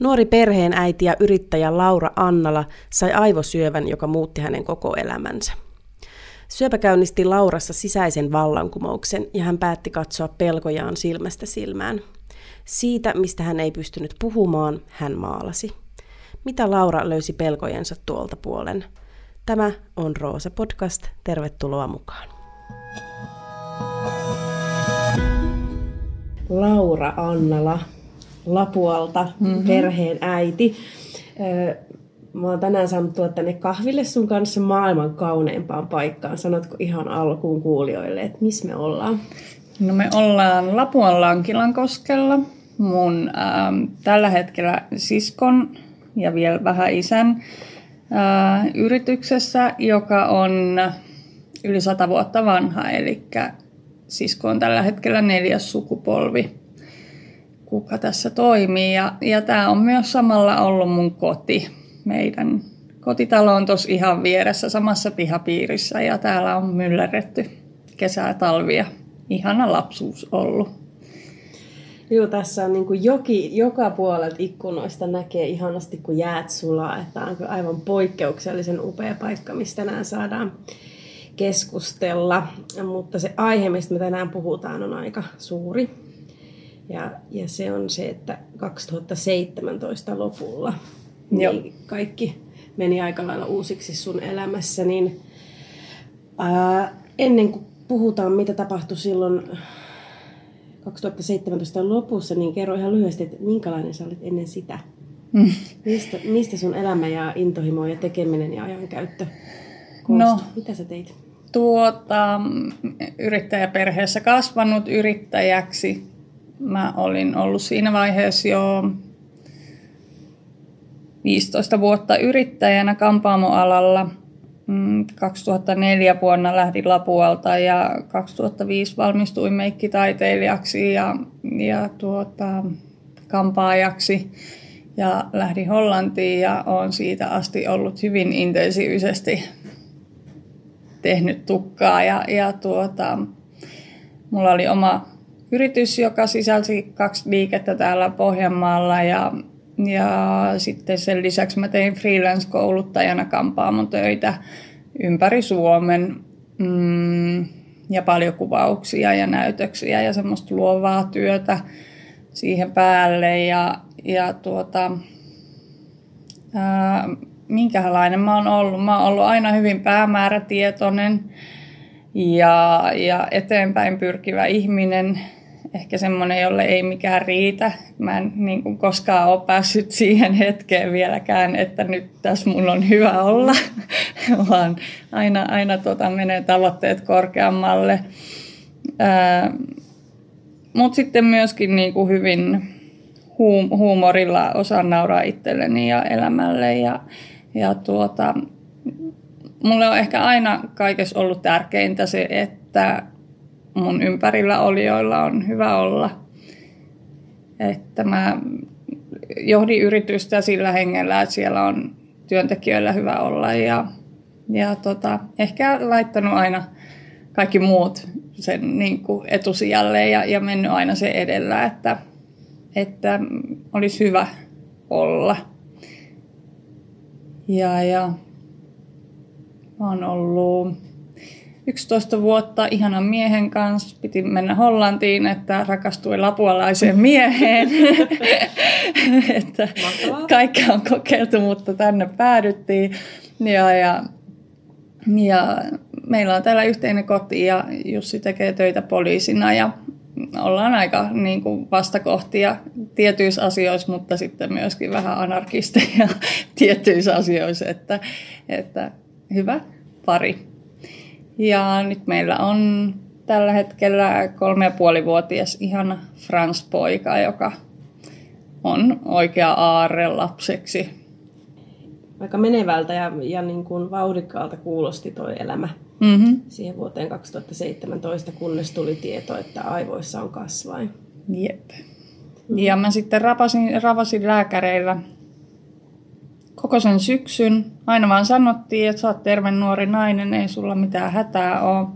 Nuori perheen äiti ja yrittäjä Laura Annala sai aivosyövän, joka muutti hänen koko elämänsä. Syöpä käynnisti Laurassa sisäisen vallankumouksen ja hän päätti katsoa pelkojaan silmästä silmään. Siitä, mistä hän ei pystynyt puhumaan, hän maalasi. Mitä Laura löysi pelkojensa tuolta puolen? Tämä on Roosa Podcast. Tervetuloa mukaan. Laura Annala, Lapualta, mm-hmm. perheen äiti. Mä oon tänään saanut tulla tänne kahville sun kanssa maailman kauneimpaan paikkaan. Sanotko ihan alkuun kuulijoille, että missä me ollaan? No me ollaan Lapuan Lankilankoskella. Mun ähm, tällä hetkellä siskon ja vielä vähän isän äh, yrityksessä, joka on yli sata vuotta vanha. Eli sisko on tällä hetkellä neljäs sukupolvi, kuka tässä toimii. Ja, ja tämä on myös samalla ollut mun koti. Meidän kotitalo on tuossa ihan vieressä samassa pihapiirissä ja täällä on myllerretty kesää, talvia. Ihana lapsuus ollut. Joo, tässä on niin joki, joka puolelta ikkunoista näkee ihanasti, kun jäät sulaa. Että on aivan poikkeuksellisen upea paikka, mistä tänään saadaan keskustella. Mutta se aihe, mistä me tänään puhutaan, on aika suuri. Ja, ja se on se, että 2017 lopulla niin kaikki meni aika lailla uusiksi sun elämässä. Niin, ää, ennen kuin puhutaan, mitä tapahtui silloin 2017 lopussa, niin kerro ihan lyhyesti, että minkälainen sä olit ennen sitä? Mm. Mistä, mistä sun elämä ja intohimo ja tekeminen ja ajankäyttö koostu? No, Mitä sä teit? Tuota, yrittäjäperheessä kasvanut yrittäjäksi. Mä olin ollut siinä vaiheessa jo 15 vuotta yrittäjänä kampaamoalalla – 2004 mm, vuonna lähdin Lapualta ja 2005 valmistuin meikkitaiteilijaksi ja, ja tuota, kampaajaksi. Ja lähdin Hollantiin ja olen siitä asti ollut hyvin intensiivisesti tehnyt tukkaa ja, ja tuota, mulla oli oma yritys, joka sisälsi kaksi liikettä täällä Pohjanmaalla ja, ja sitten sen lisäksi mä tein freelance-kouluttajana kampaamon töitä ympäri Suomen mm, ja paljon kuvauksia ja näytöksiä ja semmoista luovaa työtä siihen päälle ja, ja tuota, ää, minkälainen mä oon ollut. Mä oon ollut aina hyvin päämäärätietoinen ja, ja eteenpäin pyrkivä ihminen ehkä semmoinen, jolle ei mikään riitä. Mä en niin kuin koskaan ole päässyt siihen hetkeen vieläkään, että nyt tässä mun on hyvä olla, vaan aina, aina tota menee tavoitteet korkeammalle. Mutta sitten myöskin niin kuin hyvin huum- huumorilla osaan nauraa itselleni ja elämälle. Ja, ja tuota, mulle on ehkä aina kaikessa ollut tärkeintä se, että mun ympärillä olijoilla on hyvä olla. Että mä johdin yritystä sillä hengellä, että siellä on työntekijöillä hyvä olla ja, ja tota, ehkä laittanut aina kaikki muut sen niin kuin etusijalle ja, ja mennyt aina se edellä, että, että olisi hyvä olla. Ja, ja mä oon ollut 11 vuotta ihanan miehen kanssa. Piti mennä Hollantiin, että rakastui lapualaiseen mieheen. että kaikki on kokeiltu, mutta tänne päädyttiin. Ja, ja, ja meillä on täällä yhteinen koti ja Jussi tekee töitä poliisina ja ollaan aika niin kuin vastakohtia tietyissä asioissa, mutta sitten myöskin vähän anarkisteja tietyissä asioissa, että, että hyvä pari. Ja nyt meillä on tällä hetkellä kolme ja puolivuotias ihana Frans-poika, joka on oikea aarre lapseksi. Aika menevältä ja, ja niin kuin vauhdikkaalta kuulosti tuo elämä mm-hmm. siihen vuoteen 2017, kunnes tuli tieto, että aivoissa on kasvain. Jep. Ja mä sitten rapasin, ravasin lääkäreillä koko sen syksyn. Aina vaan sanottiin, että sä oot terve nuori nainen, ei sulla mitään hätää ole.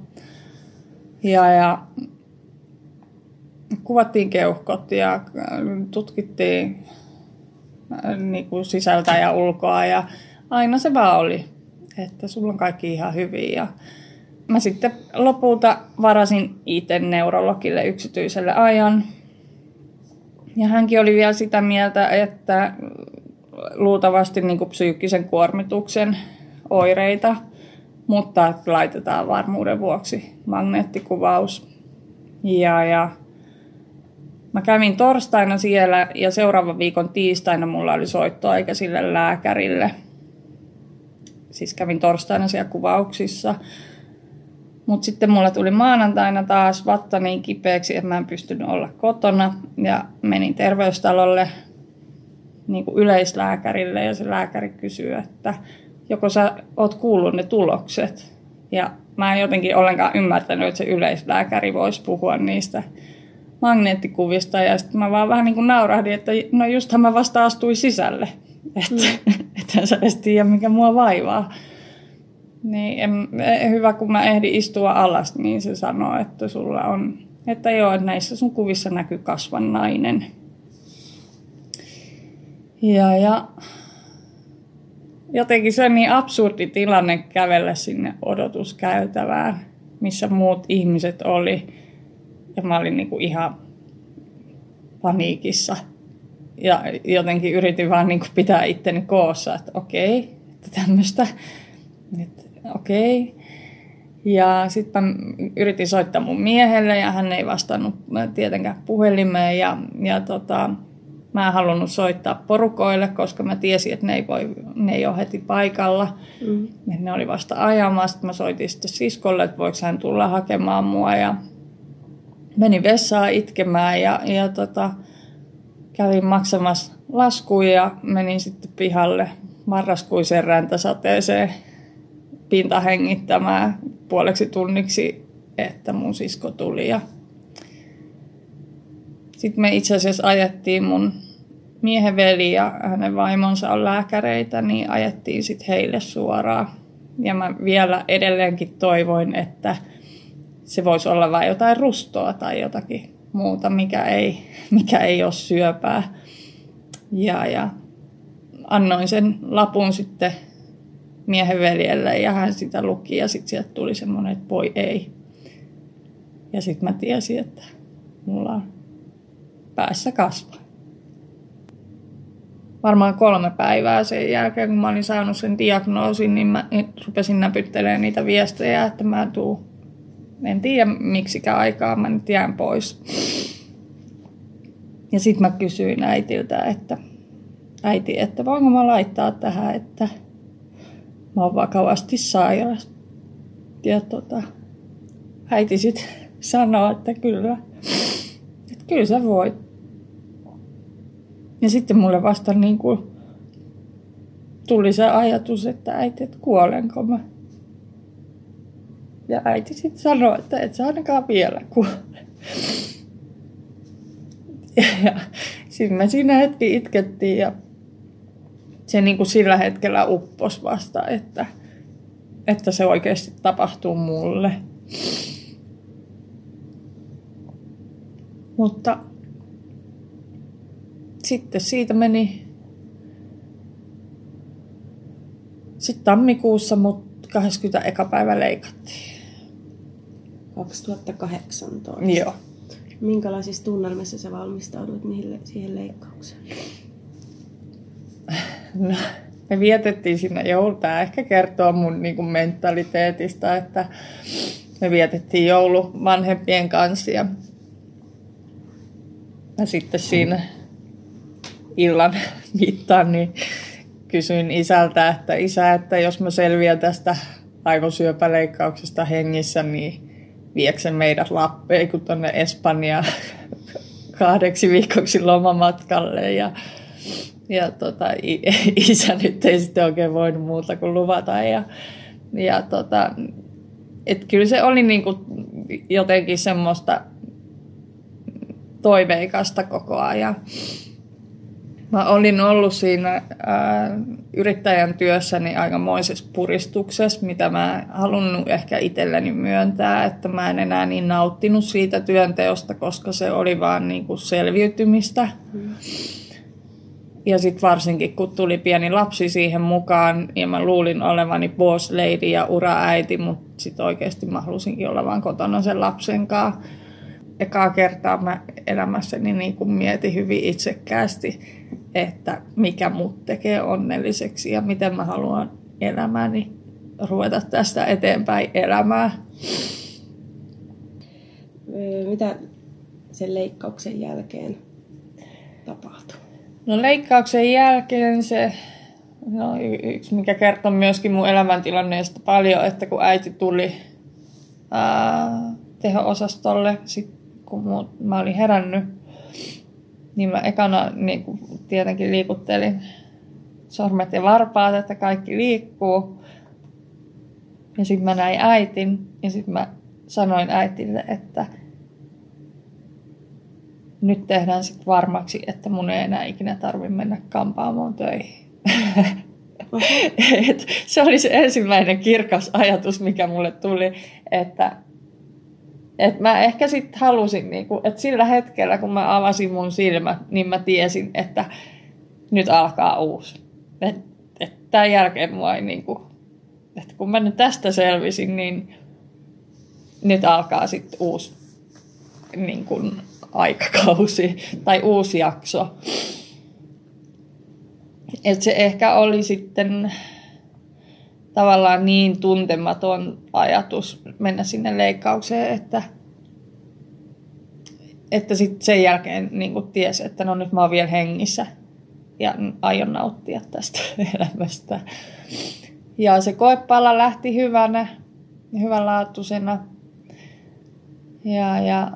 Ja, ja kuvattiin keuhkot ja tutkittiin niin kuin sisältä ja ulkoa ja aina se vaan oli, että sulla on kaikki ihan hyvin ja mä sitten lopulta varasin itse neurologille yksityiselle ajan. Ja hänkin oli vielä sitä mieltä, että luultavasti niin kuin psyykkisen kuormituksen oireita, mutta laitetaan varmuuden vuoksi magneettikuvaus. Ja, ja mä kävin torstaina siellä ja seuraavan viikon tiistaina mulla oli soittoaika sille lääkärille. Siis kävin torstaina siellä kuvauksissa. Mutta sitten mulla tuli maanantaina taas vatta niin kipeäksi, että mä en pystynyt olla kotona. Ja menin terveystalolle niin kuin yleislääkärille ja se lääkäri kysyy, että joko sä oot kuullut ne tulokset. Ja mä en jotenkin ollenkaan ymmärtänyt, että se yleislääkäri voisi puhua niistä magneettikuvista. Ja sitten mä vaan vähän niin kuin naurahdin, että no justhan mä vasta astuin sisälle. Että mm. et sä edes tiedä, mikä mua vaivaa. Niin en, hyvä, kun mä ehdin istua alas, niin se sanoo, että sulla on, että joo, että näissä sun kuvissa näkyy kasvan nainen. Ja, ja jotenkin se on niin absurdi tilanne kävellä sinne odotuskäytävään, missä muut ihmiset oli. Ja mä olin niinku ihan paniikissa. Ja jotenkin yritin vaan niinku pitää itteni koossa, että okei, että tämmöistä, että okei. Ja sitten yritin soittaa mun miehelle ja hän ei vastannut tietenkään puhelimeen ja, ja tota, mä en halunnut soittaa porukoille, koska mä tiesin, että ne ei, voi, ne ei ole heti paikalla. Mm. Ne oli vasta ajamassa. Mä soitin sitten siskolle, että voiko hän tulla hakemaan mua. Ja menin vessaan itkemään ja, ja tota, kävin maksamassa laskuja ja menin sitten pihalle marraskuiseen räntäsateeseen pinta hengittämään puoleksi tunniksi, että mun sisko tuli. Ja sitten me itse asiassa ajettiin mun miehen veli ja hänen vaimonsa on lääkäreitä, niin ajettiin sitten heille suoraan. Ja mä vielä edelleenkin toivoin, että se voisi olla vain jotain rustoa tai jotakin muuta, mikä ei, mikä ei ole syöpää. Ja, ja annoin sen lapun sitten miehen veljelle ja hän sitä luki ja sitten sieltä tuli semmoinen, että voi ei. Ja sitten mä tiesin, että mulla on päässä kasva. Varmaan kolme päivää sen jälkeen, kun mä olin saanut sen diagnoosin, niin mä rupesin näpyttelemään niitä viestejä, että mä tuun, en tiedä miksikä aikaa mä nyt jään pois. Ja sitten mä kysyin äitiltä, että äiti, että voinko mä laittaa tähän, että mä oon vakavasti sairas. Ja tota, äiti sitten sanoi, että kyllä, kyllä sä voit. Ja sitten mulle vasta niin kuin tuli se ajatus, että äiti, että kuolenko mä. Ja äiti sitten sanoi, että et sä ainakaan vielä kuole. Ja, ja sitten me siinä hetki itkettiin ja se niin kuin sillä hetkellä uppos vasta, että, että se oikeasti tapahtuu mulle. Mutta sitten siitä meni sitten tammikuussa, mutta 20 eka päivä leikattiin. 2018. Joo. Minkälaisissa tunnelmissa sä valmistauduit niihin, siihen leikkaukseen? No, me vietettiin sinne joulu. Tämä ehkä kertoo mun niin kuin mentaliteetista, että me vietettiin joulu vanhempien kanssa ja mä sitten siinä illan mittaan niin kysyin isältä, että isä, että jos mä selviän tästä aivosyöpäleikkauksesta hengissä, niin viekö meidät Lappeen kun tuonne Espanjaan kahdeksi viikoksi lomamatkalle ja ja tota, isä nyt ei sitten oikein voinut muuta kuin luvata. Ja, ja tota, et kyllä se oli niinku jotenkin semmoista toiveikasta koko ajan. Mä olin ollut siinä ää, yrittäjän työssäni aikamoisessa puristuksessa, mitä mä halunnut ehkä itselleni myöntää, että mä en enää niin nauttinut siitä työnteosta, koska se oli vaan niin kuin selviytymistä. Mm Ja sitten varsinkin, kun tuli pieni lapsi siihen mukaan, ja mä luulin olevani boss lady ja uraäiti, mutta sitten oikeasti mä halusinkin olla vaan kotona sen lapsen kanssa. Ekaa kertaa mä elämässäni niin kuin mietin hyvin itsekkäästi, että mikä mut tekee onnelliseksi ja miten mä haluan elämäni ruveta tästä eteenpäin elämää. Mitä sen leikkauksen jälkeen tapahtui? No leikkauksen jälkeen se, no yksi mikä kertoo myöskin mun elämäntilanneesta paljon, että kun äiti tuli ää, teho-osastolle, sit kun mä olin herännyt, niin mä ekana niin kuin tietenkin liikuttelin sormet ja varpaat, että kaikki liikkuu. Ja sitten mä näin äitin ja sitten mä sanoin äitille, että nyt tehdään sitten varmaksi, että mun ei enää ikinä tarvitse mennä kampaamoon töihin. Et se oli se ensimmäinen kirkas ajatus, mikä mulle tuli, että et mä ehkä sitten halusin, niinku, että sillä hetkellä kun mä avasin mun silmät, niin mä tiesin, että nyt alkaa uusi. Että et tämän jälkeen mua ei niinku, että kun mä nyt tästä selvisin, niin nyt alkaa sitten uusi niin kuin, aikakausi tai uusi jakso. Et se ehkä oli sitten tavallaan niin tuntematon ajatus mennä sinne leikkaukseen, että, että sitten sen jälkeen niin tiesi, että no nyt mä oon vielä hengissä ja aion nauttia tästä elämästä. Ja se koepala lähti hyvänä, hyvänlaatuisena. Ja, ja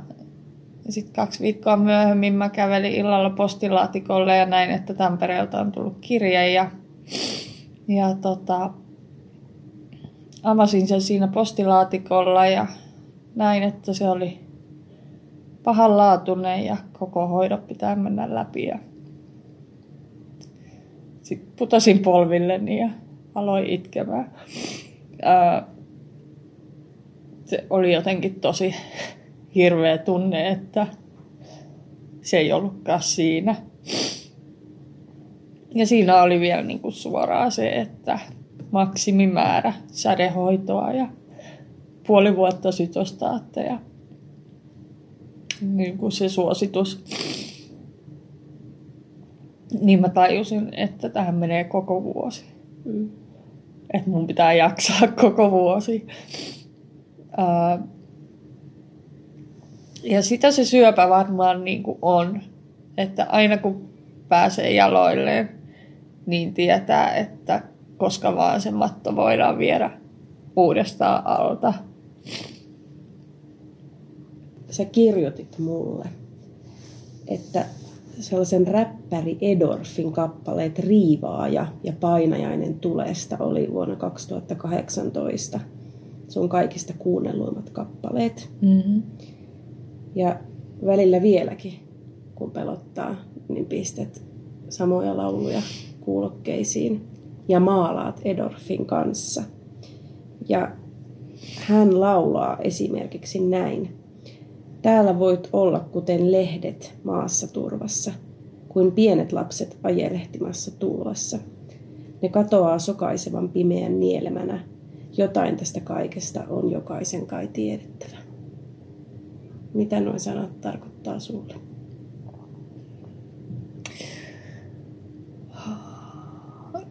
sitten kaksi viikkoa myöhemmin mä kävelin illalla postilaatikolle ja näin, että Tampereelta on tullut kirje. Ja, ja tota, avasin sen siinä postilaatikolla ja näin, että se oli pahanlaatuinen ja koko hoido pitää mennä läpi. Ja sitten putosin polvilleni ja aloin itkemään. Ää, se oli jotenkin tosi hirveä tunne, että se ei ollutkaan siinä. Ja siinä oli vielä niin kuin suoraan se, että maksimimäärä sädehoitoa ja puoli vuotta sytostaatteja. Niin kuin se suositus. Niin mä tajusin, että tähän menee koko vuosi. Mm. Että mun pitää jaksaa koko vuosi. Ää, ja sitä se syöpä varmaan niin kuin on. Että aina kun pääsee jaloilleen, niin tietää, että koska vaan se matto voidaan viedä uudestaan alta. Sä kirjoitit mulle, että sellaisen räppäri Edorfin kappaleet Riivaaja ja Painajainen tulesta oli vuonna 2018 sun kaikista kuunnelluimmat kappaleet. Mm-hmm. Ja välillä vieläkin, kun pelottaa, niin pistät samoja lauluja kuulokkeisiin ja maalaat Edorfin kanssa. Ja hän laulaa esimerkiksi näin. Täällä voit olla kuten lehdet maassa turvassa, kuin pienet lapset ajelehtimassa tulvassa. Ne katoaa sokaisevan pimeän nielemänä. Jotain tästä kaikesta on jokaisen kai tiedettävä. Mitä nuo sanat tarkoittaa sulle?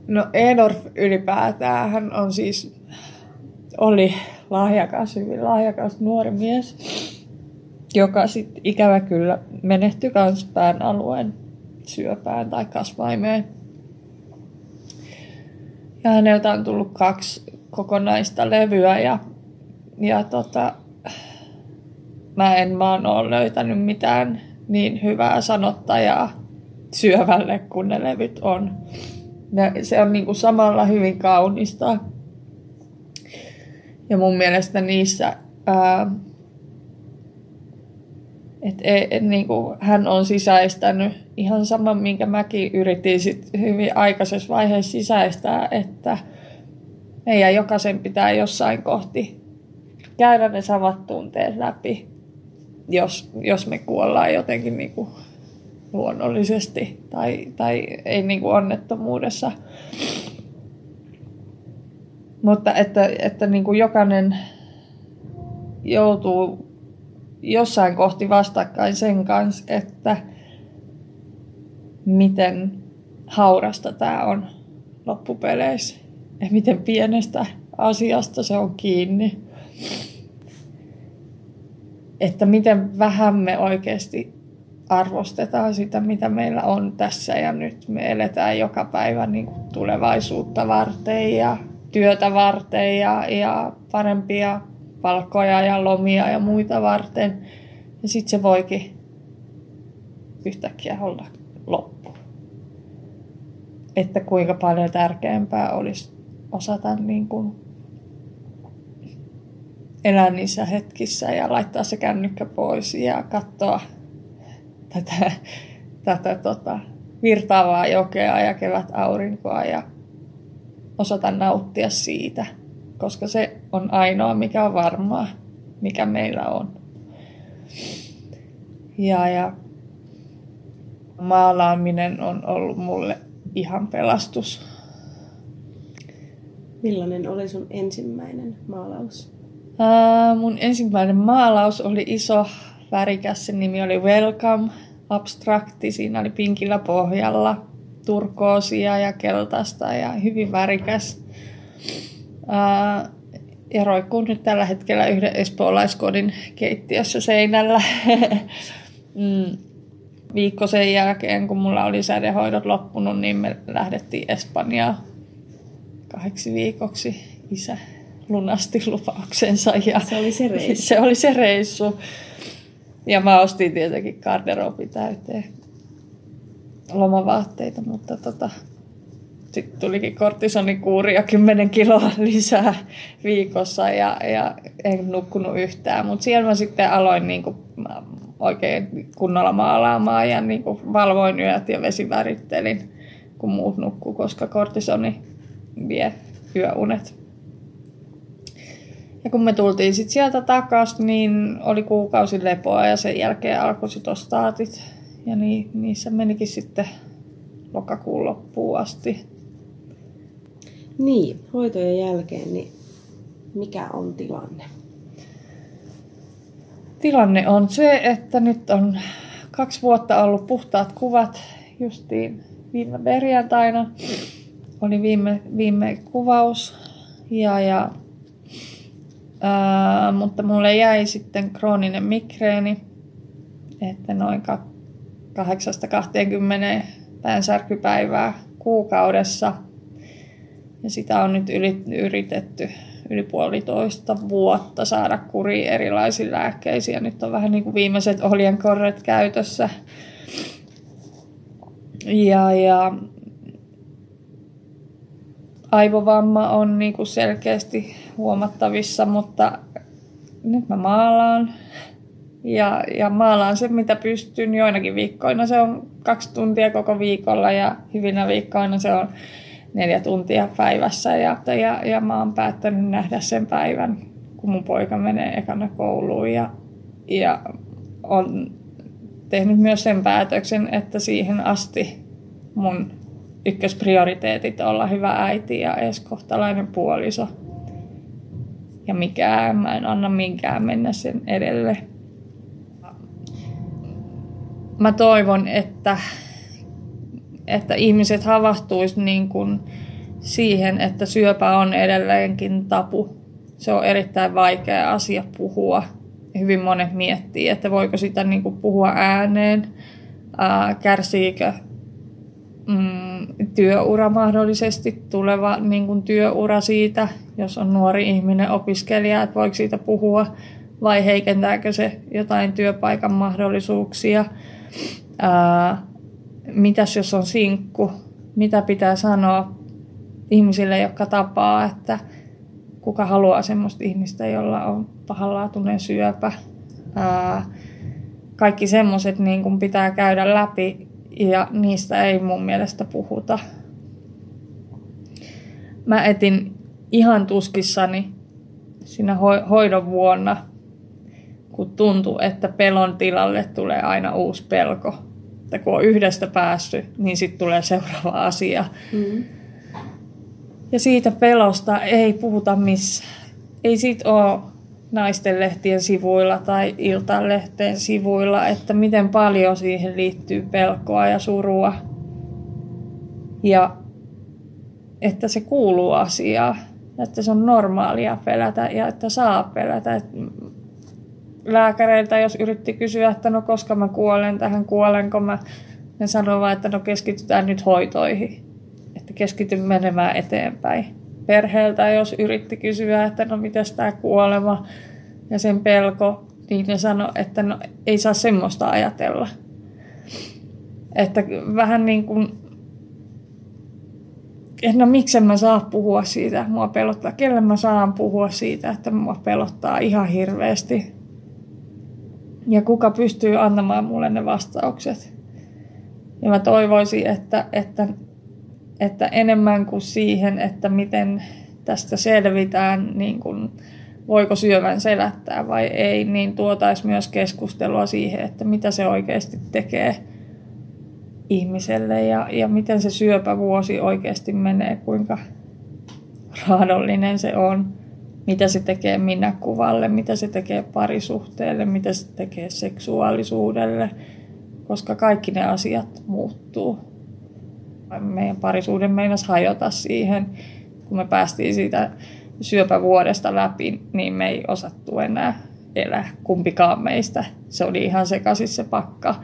No Edorf ylipäätään hän on siis, oli lahjakas, hyvin lahjakas nuori mies, joka sitten ikävä kyllä menehtyi kans pään alueen syöpään tai kasvaimeen. Ja häneltä on tullut kaksi kokonaista levyä ja, ja tota, mä en vaan ole löytänyt mitään niin hyvää sanottajaa syövälle kuin ne levyt on. Se on niin kuin samalla hyvin kaunista. Ja mun mielestä niissä, ää, et, et, et, niin kuin hän on sisäistänyt ihan sama, minkä mäkin yritin sit hyvin aikaisessa vaiheessa sisäistää, että meidän jokaisen pitää jossain kohti käydä ne samat tunteet läpi, jos, jos me kuollaan jotenkin niin kuin luonnollisesti tai, tai ei niin kuin onnettomuudessa. Mutta että, että niin kuin jokainen joutuu jossain kohti vastakkain sen kanssa, että miten haurasta tämä on loppupeleissä ja miten pienestä asiasta se on kiinni. Että miten vähän me oikeasti arvostetaan sitä, mitä meillä on tässä ja nyt. Me eletään joka päivä niin kuin tulevaisuutta varten ja työtä varten ja, ja parempia palkkoja ja lomia ja muita varten. Ja sitten se voikin yhtäkkiä olla loppu. Että kuinka paljon tärkeämpää olisi osata niin kuin elää niissä hetkissä ja laittaa se kännykkä pois ja katsoa tätä, tätä tota, virtaavaa jokea ja kevät aurinkoa ja osata nauttia siitä, koska se on ainoa, mikä on varmaa, mikä meillä on. Ja, ja maalaaminen on ollut mulle ihan pelastus. Millainen oli sun ensimmäinen maalaus? Ää, mun ensimmäinen maalaus oli iso, värikäs. Sen nimi oli Welcome, abstrakti. Siinä oli pinkillä pohjalla turkoosia ja keltaista ja hyvin värikäs. Ää, ja roikkuu nyt tällä hetkellä yhden espoolaiskodin keittiössä seinällä. mm. Viikko sen jälkeen, kun mulla oli sädehoidot loppunut, niin me lähdettiin Espanjaan kahdeksi viikoksi. Isä lunasti lupauksensa. Ja se oli se reissu. Se oli se reissu. Ja mä ostin tietenkin garderobi täyteen lomavaatteita, mutta tota, sitten tulikin kortisonikuuri ja 10 kiloa lisää viikossa ja, ja en nukkunut yhtään. Mutta siellä mä sitten aloin niinku oikein kunnolla maalaamaan ja niinku valvoin yöt ja vesivärittelin, kun muut nukkuu, koska kortisoni vie yöunet. Ja kun me tultiin sitten sieltä takaisin, niin oli kuukausi lepoa ja sen jälkeen alkoi sitostaatit. Ja niin, niissä menikin sitten lokakuun loppuun asti. Niin, hoitojen jälkeen, niin mikä on tilanne? Tilanne on se, että nyt on kaksi vuotta ollut puhtaat kuvat justiin viime perjantaina. Oli viime, viime kuvaus ja, ja mutta mulle jäi sitten krooninen migreeni, että noin 8-20 päänsärkypäivää kuukaudessa. Ja sitä on nyt yritetty yli puolitoista vuotta saada kuriin erilaisiin lääkkeisiin. Ja nyt on vähän niin kuin viimeiset korret käytössä. Ja, ja aivovamma on niin kuin selkeästi huomattavissa, mutta nyt mä maalaan ja, ja maalaan sen, mitä pystyn. Joinakin viikkoina se on kaksi tuntia koko viikolla ja hyvinä viikkoina se on neljä tuntia päivässä. Ja, ja, ja mä oon päättänyt nähdä sen päivän, kun mun poika menee ekana kouluun. Ja, ja on tehnyt myös sen päätöksen, että siihen asti mun ykkösprioriteetit olla hyvä äiti ja edes kohtalainen puoliso. Ja mikään, mä en anna minkään mennä sen edelle mä toivon, että, että ihmiset havahtuisi niin kuin siihen, että syöpä on edelleenkin tapu. Se on erittäin vaikea asia puhua. Hyvin monet miettii, että voiko sitä niin kuin puhua ääneen, ää, kärsiikö mm, työura mahdollisesti, tuleva niin kuin työura siitä, jos on nuori ihminen, opiskelija, että voiko siitä puhua vai heikentääkö se jotain työpaikan mahdollisuuksia. Ää, mitäs jos on sinkku? Mitä pitää sanoa ihmisille, jotka tapaa, että kuka haluaa semmoista ihmistä, jolla on pahanlaatuinen syöpä. Ää, kaikki semmoiset niin pitää käydä läpi ja niistä ei mun mielestä puhuta. Mä etin ihan tuskissani siinä hoidon vuonna kun tuntuu, että pelon tilalle tulee aina uusi pelko että kun on yhdestä päässyt, niin sitten tulee seuraava asia. Mm. Ja siitä pelosta ei puhuta missään. Ei siitä ole naisten lehtien sivuilla tai iltalehteen sivuilla, että miten paljon siihen liittyy pelkoa ja surua. Ja että se kuuluu asiaan, että se on normaalia pelätä ja että saa pelätä. Lääkäreiltä, jos yritti kysyä, että no koska mä kuolen tähän, kuolenko mä, ne sanoivat, että no keskitytään nyt hoitoihin, että keskity menemään eteenpäin. Perheeltä, jos yritti kysyä, että no mitäs tämä kuolema ja sen pelko, niin ne sanoi, että no ei saa semmoista ajatella. Että vähän niin kuin no miksi mä saa puhua siitä, mua pelottaa. Kelle mä saan puhua siitä, että mua pelottaa ihan hirveästi. Ja kuka pystyy antamaan mulle ne vastaukset. Ja mä toivoisin, että, että, että enemmän kuin siihen, että miten tästä selvitään, niin kuin, voiko syövän selättää vai ei, niin tuotaisiin myös keskustelua siihen, että mitä se oikeasti tekee – ihmiselle ja, ja miten se syöpävuosi oikeasti menee, kuinka raadollinen se on, mitä se tekee minäkuvalle, mitä se tekee parisuhteelle, mitä se tekee seksuaalisuudelle, koska kaikki ne asiat muuttuu. Meidän parisuuden meinas hajota siihen, kun me päästiin siitä syöpävuodesta läpi, niin me ei osattu enää elää kumpikaan meistä. Se oli ihan sekaisin se pakka.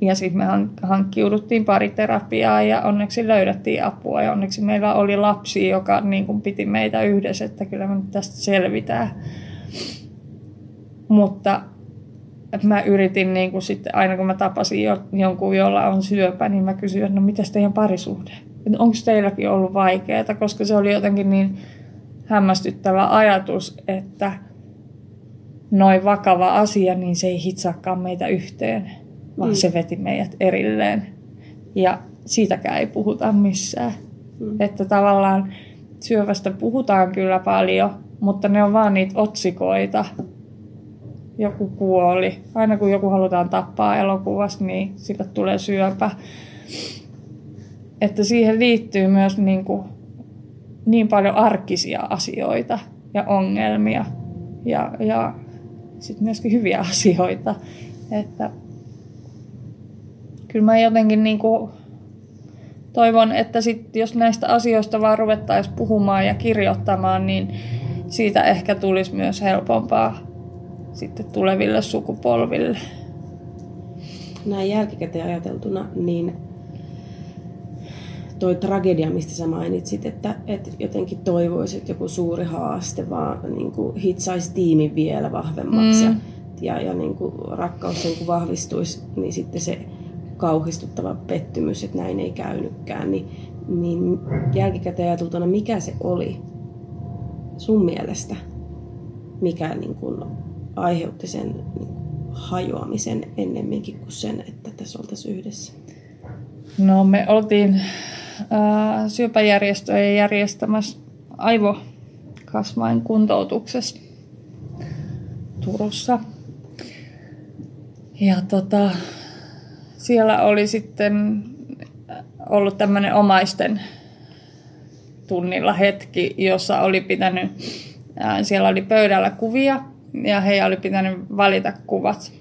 Ja sitten me hankkiuduttiin pariterapiaa ja onneksi löydettiin apua ja onneksi meillä oli lapsi, joka niin kuin piti meitä yhdessä, että kyllä me nyt tästä selvitään. Mutta mä yritin niin kuin sitten, aina kun mä tapasin jo, jonkun, jolla on syöpä, niin mä kysyin, että no mitäs teidän parisuhde? Onko teilläkin ollut vaikeaa? Koska se oli jotenkin niin hämmästyttävä ajatus, että noin vakava asia, niin se ei hitsaakaan meitä yhteen vaan mm. se veti meidät erilleen. Ja siitäkään ei puhuta missään. Mm. Että tavallaan syövästä puhutaan kyllä paljon, mutta ne on vaan niitä otsikoita. Joku kuoli. Aina kun joku halutaan tappaa elokuvassa, niin sillä tulee syöpä. Että siihen liittyy myös niin, kuin, niin paljon arkisia asioita ja ongelmia ja, ja sitten myöskin hyviä asioita. Että kyllä mä jotenkin niin kuin toivon, että sit, jos näistä asioista vaan ruvettaisiin puhumaan ja kirjoittamaan, niin siitä ehkä tulisi myös helpompaa sitten tuleville sukupolville. Näin jälkikäteen ajateltuna, niin toi tragedia, mistä sä mainitsit, että, että jotenkin toivoisit, että joku suuri haaste vaan niin kuin hitsaisi tiimin vielä vahvemmaksi mm. ja, ja, niin kuin rakkaus sen kun vahvistuisi, niin sitten se kauhistuttava pettymys, että näin ei käynytkään, niin, niin jälkikäteen ajatultuna, mikä se oli sun mielestä, mikä niin kuin aiheutti sen niin hajoamisen ennemminkin kuin sen, että tässä oltaisiin yhdessä? No me oltiin äh, syöpäjärjestöjen järjestämässä aivokasvain kuntoutuksessa Turussa. Ja tota, siellä oli sitten ollut tämmöinen omaisten tunnilla hetki, jossa oli pitänyt, siellä oli pöydällä kuvia ja heidän oli pitänyt valita kuvat.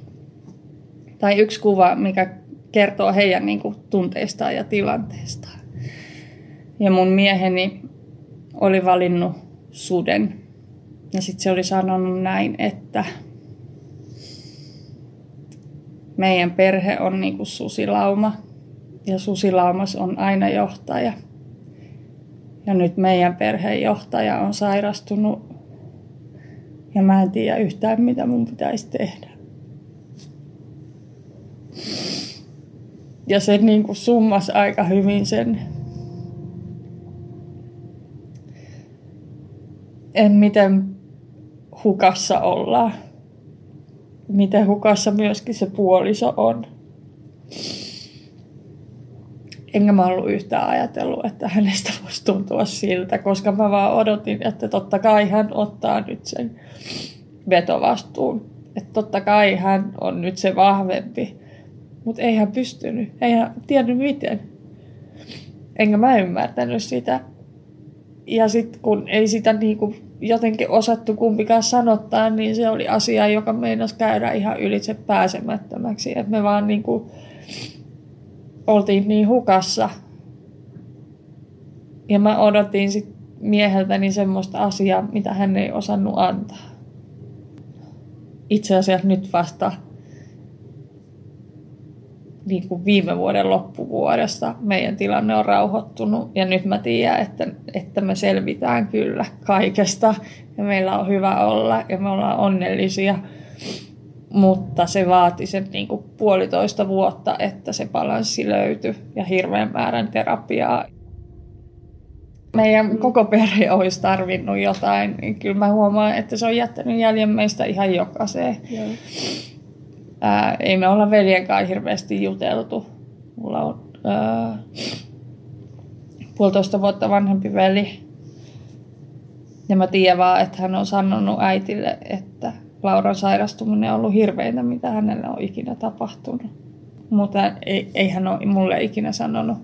Tai yksi kuva, mikä kertoo heidän niin kuin, tunteistaan ja tilanteestaan. Ja mun mieheni oli valinnut suden. Ja sitten se oli sanonut näin, että meidän perhe on niin kuin susilauma ja susilaumas on aina johtaja. Ja nyt meidän perheen johtaja on sairastunut ja mä en tiedä yhtään mitä mun pitäisi tehdä. Ja se niin kuin summas aika hyvin sen, en miten hukassa ollaan miten hukassa myöskin se puoliso on. Enkä mä ollut yhtään ajatellut, että hänestä voisi tuntua siltä, koska mä vaan odotin, että totta kai hän ottaa nyt sen vetovastuun. Että totta kai hän on nyt se vahvempi. Mutta ei hän pystynyt. Ei hän tiennyt miten. Enkä mä ymmärtänyt sitä. Ja sitten kun ei sitä niinku jotenkin osattu kumpikaan sanottaa, niin se oli asia, joka meinasi käydä ihan ylitse pääsemättömäksi. Että me vaan niinku oltiin niin hukassa. Ja mä odotin sit mieheltäni semmoista asiaa, mitä hän ei osannut antaa. Itse asiassa nyt vasta niin kuin viime vuoden loppuvuodesta meidän tilanne on rauhoittunut ja nyt mä tiedän, että, että me selvitään kyllä kaikesta ja meillä on hyvä olla ja me ollaan onnellisia. Mutta se vaati sen niin kuin puolitoista vuotta, että se balanssi löytyi ja hirveän määrän terapiaa. Meidän koko perhe olisi tarvinnut jotain, niin kyllä mä huomaan, että se on jättänyt jäljen meistä ihan jokaiseen. Joo. Ää, ei me olla veljen kanssa hirveästi juteltu. Mulla on ää, puolitoista vuotta vanhempi veli. Ja mä tiedän vaan, että hän on sanonut äitille, että Lauran sairastuminen on ollut hirveintä, mitä hänelle on ikinä tapahtunut. Mutta ei, ei hän ole mulle ikinä sanonut.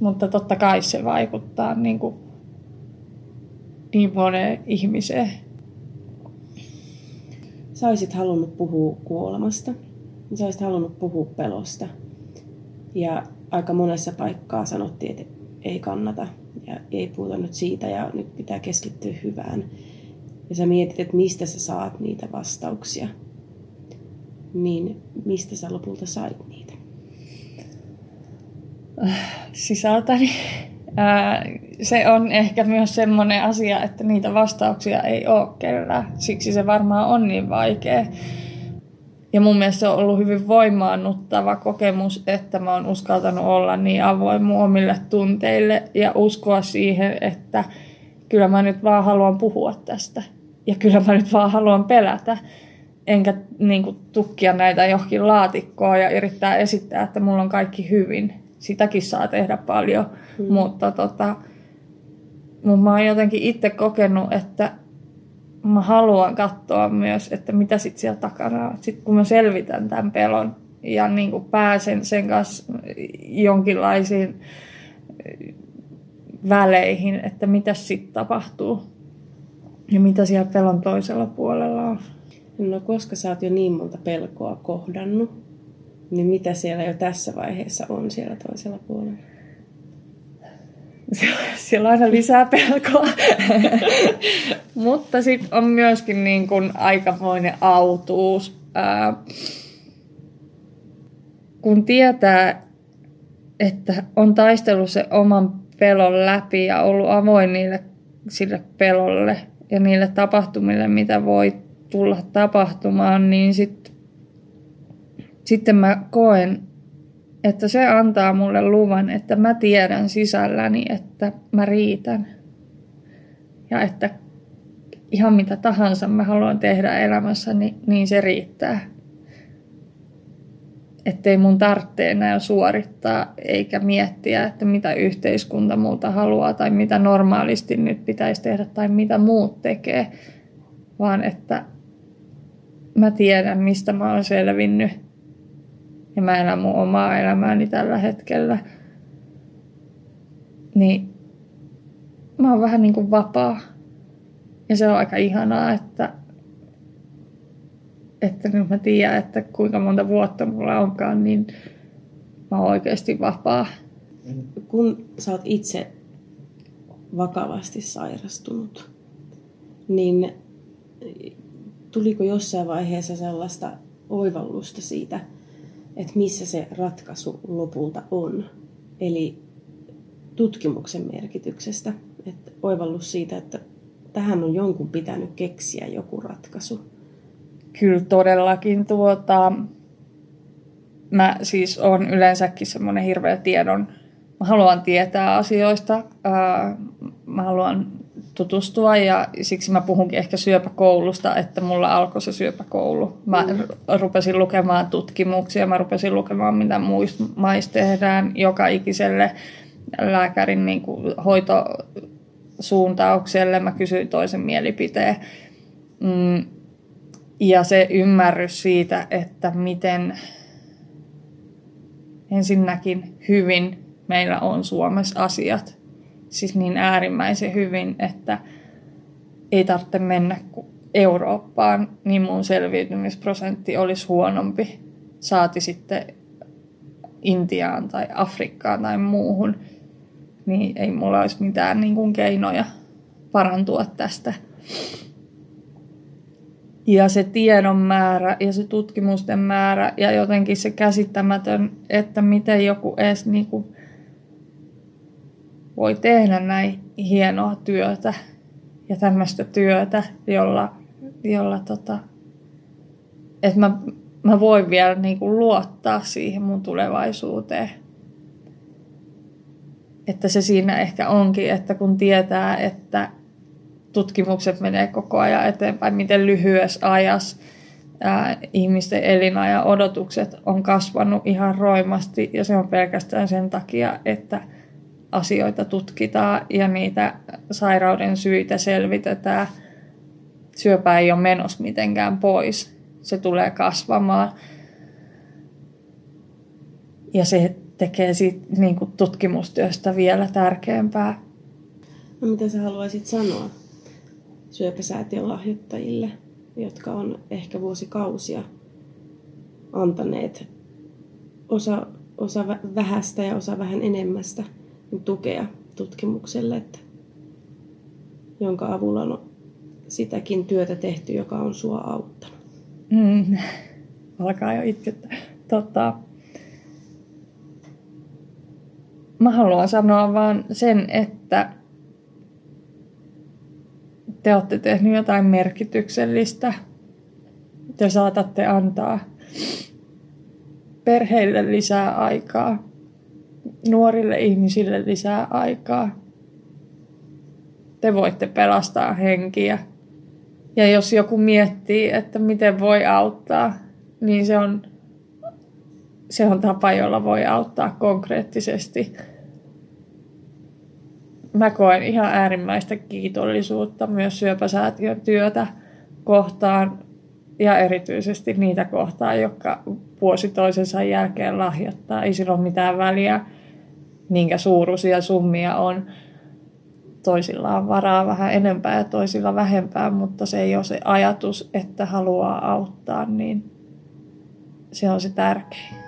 Mutta totta kai se vaikuttaa niin, kuin, niin moneen ihmiseen sä olisit halunnut puhua kuolemasta, sä olisit halunnut puhua pelosta. Ja aika monessa paikkaa sanottiin, että ei kannata ja ei puhuta nyt siitä ja nyt pitää keskittyä hyvään. Ja sä mietit, että mistä sä saat niitä vastauksia. Niin mistä sä lopulta sait niitä? Sisältäni se on ehkä myös semmoinen asia, että niitä vastauksia ei ole kellään. Siksi se varmaan on niin vaikea. Ja mun mielestä se on ollut hyvin voimaannuttava kokemus, että mä oon uskaltanut olla niin avoin omille tunteille ja uskoa siihen, että kyllä mä nyt vaan haluan puhua tästä. Ja kyllä mä nyt vaan haluan pelätä. Enkä niin kuin, tukkia näitä johonkin laatikkoon ja yrittää esittää, että mulla on kaikki hyvin. Sitäkin saa tehdä paljon Mm. Mutta tota, mutta mä oon jotenkin itse kokenut, että mä haluan katsoa myös, että mitä sitten siellä takana on. Sitten kun mä selvitän tämän pelon ja niin kuin pääsen sen kanssa jonkinlaisiin väleihin, että mitä sitten tapahtuu ja mitä siellä pelon toisella puolella on. No koska sä oot jo niin monta pelkoa kohdannut, niin mitä siellä jo tässä vaiheessa on siellä toisella puolella? siellä on aina lisää pelkoa. Mutta sitten on myöskin niin kuin aikamoinen autuus. Ää, kun tietää, että on taistellut se oman pelon läpi ja ollut avoin niille, sille pelolle ja niille tapahtumille, mitä voi tulla tapahtumaan, niin sit, sitten mä koen, että se antaa mulle luvan, että mä tiedän sisälläni, että mä riitän. Ja että ihan mitä tahansa mä haluan tehdä elämässäni, niin se riittää. Ettei mun tarvitse enää suorittaa eikä miettiä, että mitä yhteiskunta multa haluaa tai mitä normaalisti nyt pitäisi tehdä tai mitä muut tekee. Vaan että mä tiedän, mistä mä oon selvinnyt ja mä elän mun omaa elämääni tällä hetkellä, niin mä oon vähän niin kuin vapaa. Ja se on aika ihanaa, että, että nyt mä tiedän, että kuinka monta vuotta mulla onkaan, niin mä oon oikeasti vapaa. Kun sä oot itse vakavasti sairastunut, niin tuliko jossain vaiheessa sellaista oivallusta siitä, että missä se ratkaisu lopulta on. Eli tutkimuksen merkityksestä, että oivallus siitä, että tähän on jonkun pitänyt keksiä joku ratkaisu. Kyllä todellakin. Tuota, mä siis on yleensäkin semmoinen hirveä tiedon. Mä haluan tietää asioista. Mä haluan tutustua ja siksi mä puhunkin ehkä syöpäkoulusta, että mulla alkoi se syöpäkoulu. Mä mm. rupesin lukemaan tutkimuksia, mä rupesin lukemaan mitä muista maissa tehdään joka ikiselle lääkärin niin kuin hoitosuuntaukselle. Mä kysyin toisen mielipiteen. Mm, ja se ymmärrys siitä, että miten ensinnäkin hyvin meillä on Suomessa asiat. Siis niin äärimmäisen hyvin, että ei tarvitse mennä Eurooppaan, niin mun selviytymisprosentti olisi huonompi. Saati sitten Intiaan tai Afrikkaan tai muuhun, niin ei mulla olisi mitään niin kuin keinoja parantua tästä. Ja se tiedon määrä ja se tutkimusten määrä ja jotenkin se käsittämätön, että miten joku edes niin kuin voi tehdä näin hienoa työtä ja tämmöistä työtä, jolla, jolla tota, että mä, mä voin vielä niin kuin luottaa siihen mun tulevaisuuteen. Että se siinä ehkä onkin, että kun tietää, että tutkimukset menee koko ajan eteenpäin, miten lyhyessä ajassa ää, ihmisten elinajan odotukset on kasvanut ihan roimasti ja se on pelkästään sen takia, että asioita tutkitaan ja niitä sairauden syitä selvitetään. Syöpä ei ole menossa mitenkään pois. Se tulee kasvamaan. Ja se tekee siitä niin kuin tutkimustyöstä vielä tärkeämpää. No mitä sä haluaisit sanoa syöpäsäätiön lahjoittajille, jotka on ehkä vuosikausia antaneet osa, osa vähästä ja osa vähän enemmästä tukea tutkimukselle, että, jonka avulla on sitäkin työtä tehty, joka on sua auttanut. Mm. Alkaa jo itkettää. Tota, mä haluan sanoa vaan sen, että te olette tehneet jotain merkityksellistä. Te saatatte antaa perheille lisää aikaa, nuorille ihmisille lisää aikaa. Te voitte pelastaa henkiä. Ja jos joku miettii, että miten voi auttaa, niin se on, se on tapa, jolla voi auttaa konkreettisesti mä koen ihan äärimmäistä kiitollisuutta myös syöpäsäätiön työtä kohtaan ja erityisesti niitä kohtaan, jotka vuosi toisensa jälkeen lahjoittaa. Ei sillä ole mitään väliä, minkä suuruisia summia on. Toisilla on varaa vähän enempää ja toisilla vähempää, mutta se ei ole se ajatus, että haluaa auttaa, niin se on se tärkein.